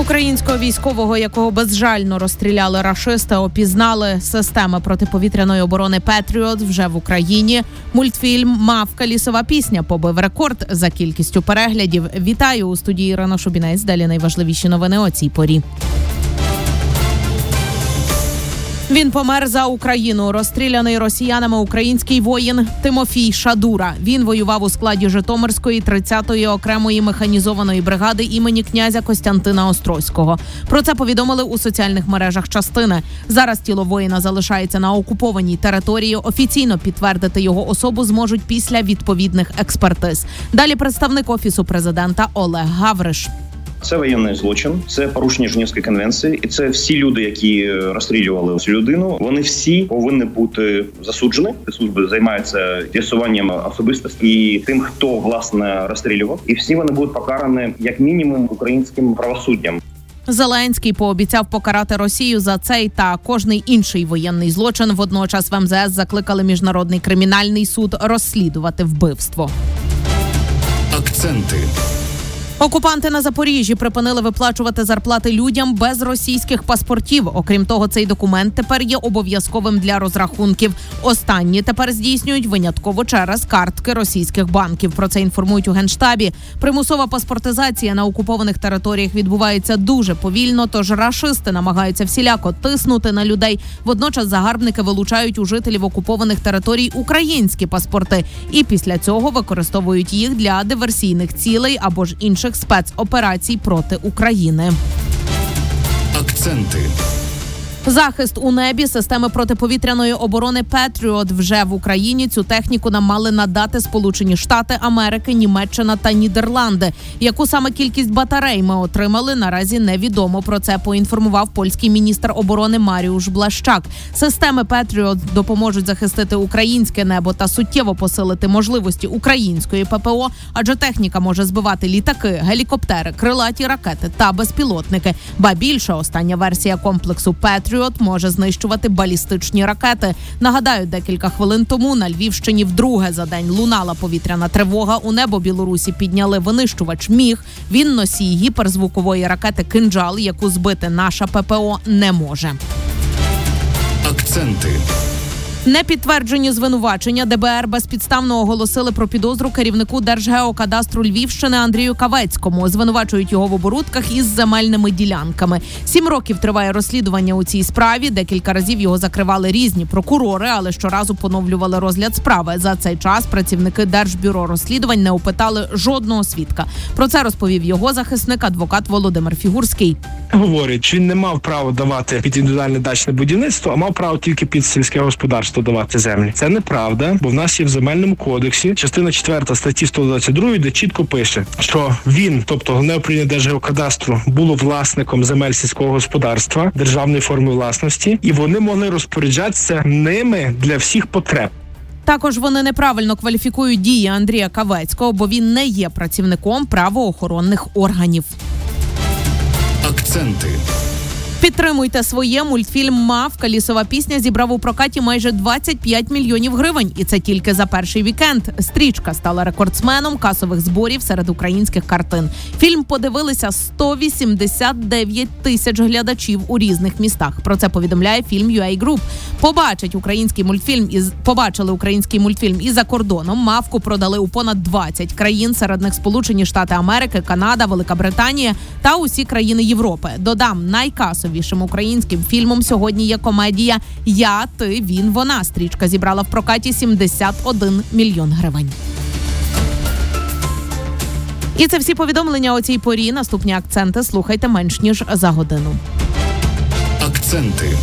Українського військового, якого безжально розстріляли рашисти, опізнали системи протиповітряної оборони Петріот вже в Україні. Мультфільм Мавка лісова пісня побив рекорд за кількістю переглядів. Вітаю у студії Ірина Шубінець. Далі найважливіші новини о цій порі. Він помер за Україну. Розстріляний росіянами український воїн Тимофій Шадура. Він воював у складі Житомирської 30-ї окремої механізованої бригади імені князя Костянтина Острозького. Про це повідомили у соціальних мережах частини. Зараз тіло воїна залишається на окупованій території. Офіційно підтвердити його особу зможуть після відповідних експертиз. Далі представник офісу президента Олег Гавриш. Це воєнний злочин, це порушення Женевської конвенції, і це всі люди, які розстрілювали цю людину. Вони всі повинні бути засуджені. Служби займаються з'ясуванням особистості і тим, хто власне розстрілював, і всі вони будуть покарані як мінімум українським правосуддям. Зеленський пообіцяв покарати Росію за цей та кожний інший воєнний злочин. Водночас в МЗС закликали міжнародний кримінальний суд розслідувати вбивство. Акценти. Окупанти на Запоріжжі припинили виплачувати зарплати людям без російських паспортів. Окрім того, цей документ тепер є обов'язковим для розрахунків. Останні тепер здійснюють винятково через картки російських банків. Про це інформують у генштабі. Примусова паспортизація на окупованих територіях відбувається дуже повільно. Тож рашисти намагаються всіляко тиснути на людей. Водночас загарбники вилучають у жителів окупованих територій українські паспорти, і після цього використовують їх для диверсійних цілей або ж інших спецоперацій проти України. Акценти. Захист у небі системи протиповітряної оборони Петріот вже в Україні. Цю техніку нам мали надати Сполучені Штати Америки, Німеччина та Нідерланди. Яку саме кількість батарей ми отримали, наразі невідомо. Про це поінформував польський міністр оборони Маріуш Блащак. Системи Петріот допоможуть захистити українське небо та суттєво посилити можливості української ППО, адже техніка може збивати літаки, гелікоптери, крилаті ракети та безпілотники. Ба більше остання версія комплексу Петріот Петріот може знищувати балістичні ракети. Нагадаю, декілька хвилин тому на Львівщині вдруге за день лунала повітряна тривога. У небо Білорусі підняли винищувач. Міг він носій гіперзвукової ракети кинджал, яку збити наша ППО не може. Акценти. Непідтверджені звинувачення ДБР безпідставно оголосили про підозру керівнику Держгеокадастру Львівщини Андрію Кавецькому. Звинувачують його в оборудках із земельними ділянками. Сім років триває розслідування у цій справі. Декілька разів його закривали різні прокурори, але щоразу поновлювали розгляд справи. За цей час працівники Держбюро розслідувань не опитали жодного свідка. Про це розповів його захисник, адвокат Володимир Фігурський. Говорить, що він не мав права давати під індивідуальне дачне будівництво, а мав право тільки під сільське господарство давати землі. Це неправда, бо в нас є в земельному кодексі частина 4 статті 122, де чітко пише, що він, тобто головне управління Держгеокадастру, було власником земель сільського господарства державної форми власності, і вони могли розпоряджатися ними для всіх потреб. Також вони неправильно кваліфікують дії Андрія Кавецького, бо він не є працівником правоохоронних органів. Акценти. Підтримуйте своє мультфільм Мавка лісова пісня зібрав у прокаті майже 25 мільйонів гривень, і це тільки за перший вікенд. Стрічка стала рекордсменом касових зборів серед українських картин. Фільм подивилися 189 тисяч глядачів у різних містах. Про це повідомляє фільм UA Group. Побачать український мультфільм із побачили український мультфільм і за кордоном. Мавку продали у понад 20 країн. Серед них Сполучені Штати Америки, Канада, Велика Британія та усі країни Європи. Додам найкасові найважливішим українським фільмом сьогодні є комедія Я, ти, він, вона. Стрічка зібрала в прокаті 71 мільйон гривень. І це всі повідомлення о цій порі. Наступні акценти слухайте менш ніж за годину. Акценти.